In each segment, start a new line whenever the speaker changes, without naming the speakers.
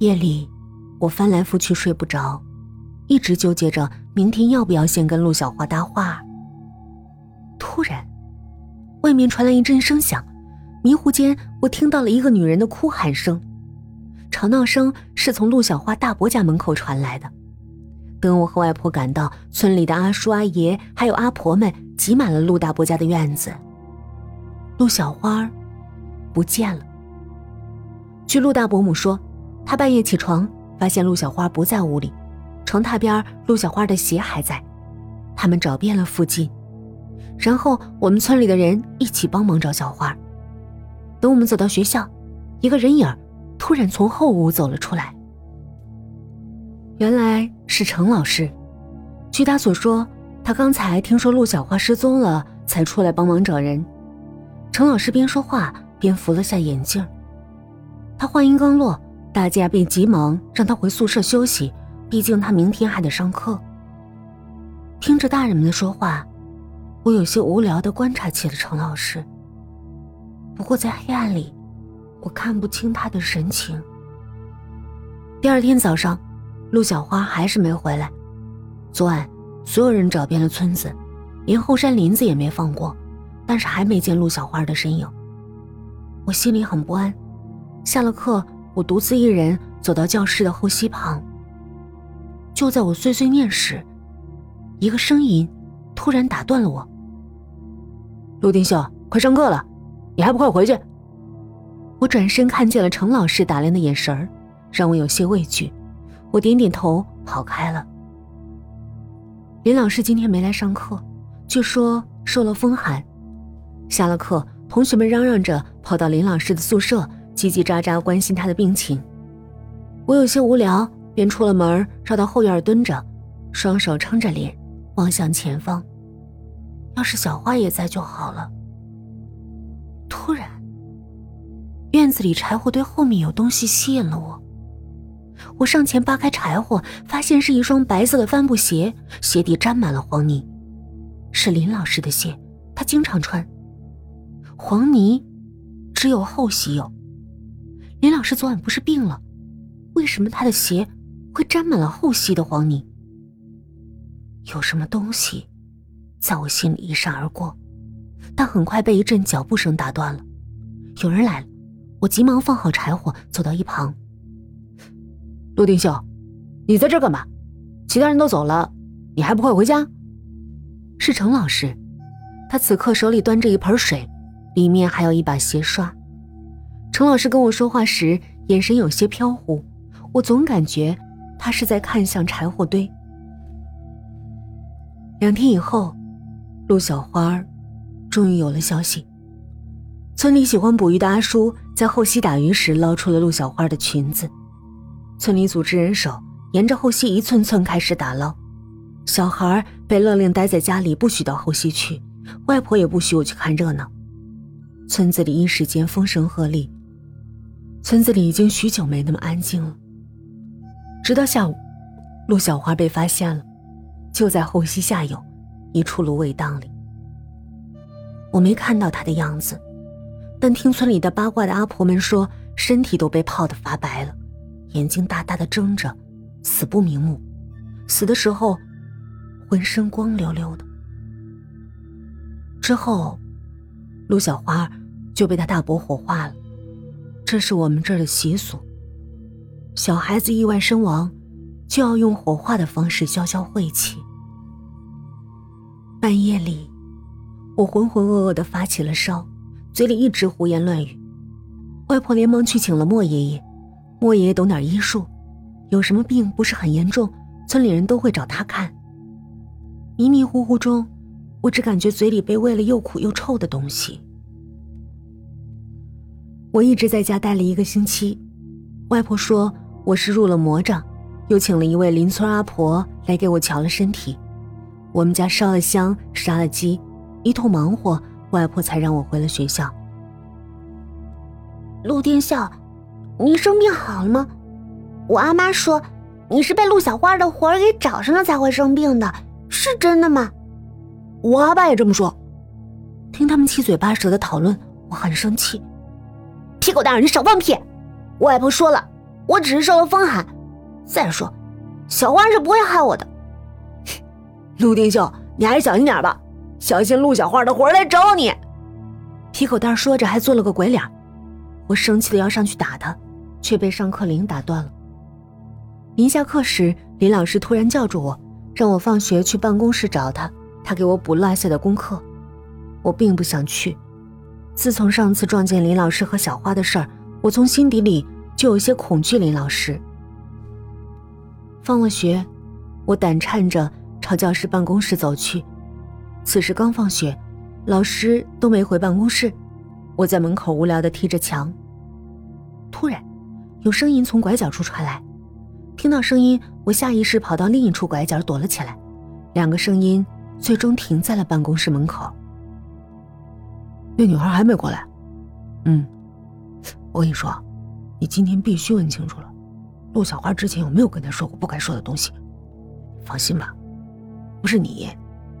夜里，我翻来覆去睡不着，一直纠结着明天要不要先跟陆小花搭话。突然，外面传来一阵声响，迷糊间我听到了一个女人的哭喊声，吵闹声是从陆小花大伯家门口传来的。等我和外婆赶到，村里的阿叔阿爷还有阿婆们挤满了陆大伯家的院子。陆小花不见了。据陆大伯母说，他半夜起床发现陆小花不在屋里，床榻边陆小花的鞋还在。他们找遍了附近，然后我们村里的人一起帮忙找小花。等我们走到学校，一个人影突然从后屋走了出来。原来是程老师，据他所说，他刚才听说陆小花失踪了，才出来帮忙找人。程老师边说话边扶了下眼镜。他话音刚落，大家便急忙让他回宿舍休息，毕竟他明天还得上课。听着大人们的说话，我有些无聊的观察起了程老师。不过在黑暗里，我看不清他的神情。第二天早上。陆小花还是没回来。昨晚，所有人找遍了村子，连后山林子也没放过，但是还没见陆小花的身影。我心里很不安。下了课，我独自一人走到教室的后溪旁。就在我碎碎念时，一个声音突然打断了我：“
陆丁秀，快上课了，你还不快回去？”
我转身看见了程老师打量的眼神让我有些畏惧。我点点头，跑开了。林老师今天没来上课，据说受了风寒。下了课，同学们嚷嚷着跑到林老师的宿舍，叽叽喳喳关心他的病情。我有些无聊，便出了门，绕到后院蹲着，双手撑着脸，望向前方。要是小花也在就好了。突然，院子里柴火堆后面有东西吸引了我。我上前扒开柴火，发现是一双白色的帆布鞋，鞋底沾满了黄泥，是林老师的鞋，他经常穿。黄泥只有后溪有。林老师昨晚不是病了，为什么他的鞋会沾满了后溪的黄泥？有什么东西在我心里一闪而过，但很快被一阵脚步声打断了。有人来了，我急忙放好柴火，走到一旁。
陆定秀，你在这干嘛？其他人都走了，你还不快回家？
是程老师，他此刻手里端着一盆水，里面还有一把鞋刷。程老师跟我说话时，眼神有些飘忽，我总感觉他是在看向柴火堆。两天以后，陆小花终于有了消息。村里喜欢捕鱼的阿叔在后溪打鱼时，捞出了陆小花的裙子。村里组织人手，沿着后溪一寸寸开始打捞。小孩被勒令待在家里，不许到后溪去。外婆也不许我去看热闹。村子里一时间风声鹤唳。村子里已经许久没那么安静了。直到下午，陆小花被发现了，就在后溪下游一处芦苇荡里。我没看到她的样子，但听村里的八卦的阿婆们说，身体都被泡得发白了。眼睛大大的睁着，死不瞑目。死的时候，浑身光溜溜的。之后，陆小花就被他大伯火化了，这是我们这儿的习俗。小孩子意外身亡，就要用火化的方式消消晦气。半夜里，我浑浑噩噩的发起了烧，嘴里一直胡言乱语。外婆连忙去请了莫爷爷。莫爷爷懂点医术，有什么病不是很严重，村里人都会找他看。迷迷糊糊中，我只感觉嘴里被喂了又苦又臭的东西。我一直在家待了一个星期，外婆说我是入了魔障，又请了一位邻村阿婆来给我瞧了身体。我们家烧了香，杀了鸡，一通忙活，外婆才让我回了学校。
陆殿笑。你生病好了吗？我阿妈说你是被陆小花的魂儿给找上了才会生病的，是真的吗？
我阿爸也这么说。
听他们七嘴八舌的讨论，我很生气。
屁狗大人，你少放屁！我外婆说了，我只是受了风寒。再说，小花是不会害我的。
陆定秀，你还是小心点吧，小心陆小花的活来找你。
皮口袋说着还做了个鬼脸，我生气的要上去打他，却被上课铃打断了。临下课时，林老师突然叫住我，让我放学去办公室找他，他给我补落下的功课。我并不想去。自从上次撞见林老师和小花的事儿，我从心底里就有些恐惧林老师。放了学，我胆颤着朝教室办公室走去。此时刚放学，老师都没回办公室，我在门口无聊的踢着墙。突然，有声音从拐角处传来。听到声音，我下意识跑到另一处拐角躲了起来。两个声音最终停在了办公室门口。
那女孩还没过来。
嗯，
我跟你说，你今天必须问清楚了，陆小花之前有没有跟她说过不该说的东西？放心吧，不是你，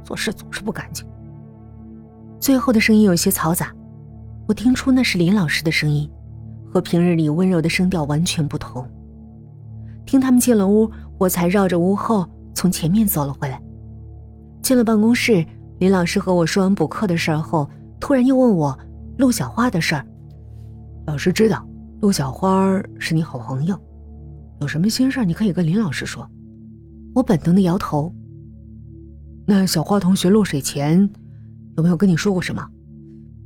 做事总是不干净。
最后的声音有些嘈杂，我听出那是林老师的声音，和平日里温柔的声调完全不同。听他们进了屋，我才绕着屋后从前面走了回来。进了办公室，林老师和我说完补课的事儿后。突然又问我陆小花的事儿。
老师知道陆小花是你好朋友，有什么心事你可以跟林老师说。
我本能的摇头。
那小花同学落水前有没有跟你说过什么？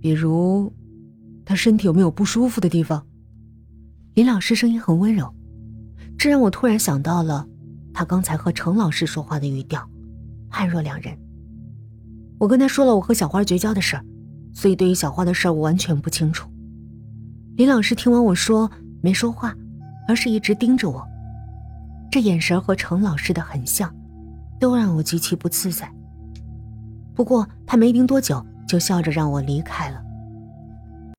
比如，她身体有没有不舒服的地方？
林老师声音很温柔，这让我突然想到了他刚才和程老师说话的语调，判若两人。我跟他说了我和小花绝交的事儿。所以，对于小花的事儿，我完全不清楚。林老师听完我说，没说话，而是一直盯着我，这眼神和程老师的很像，都让我极其不自在。不过，他没盯多久，就笑着让我离开了。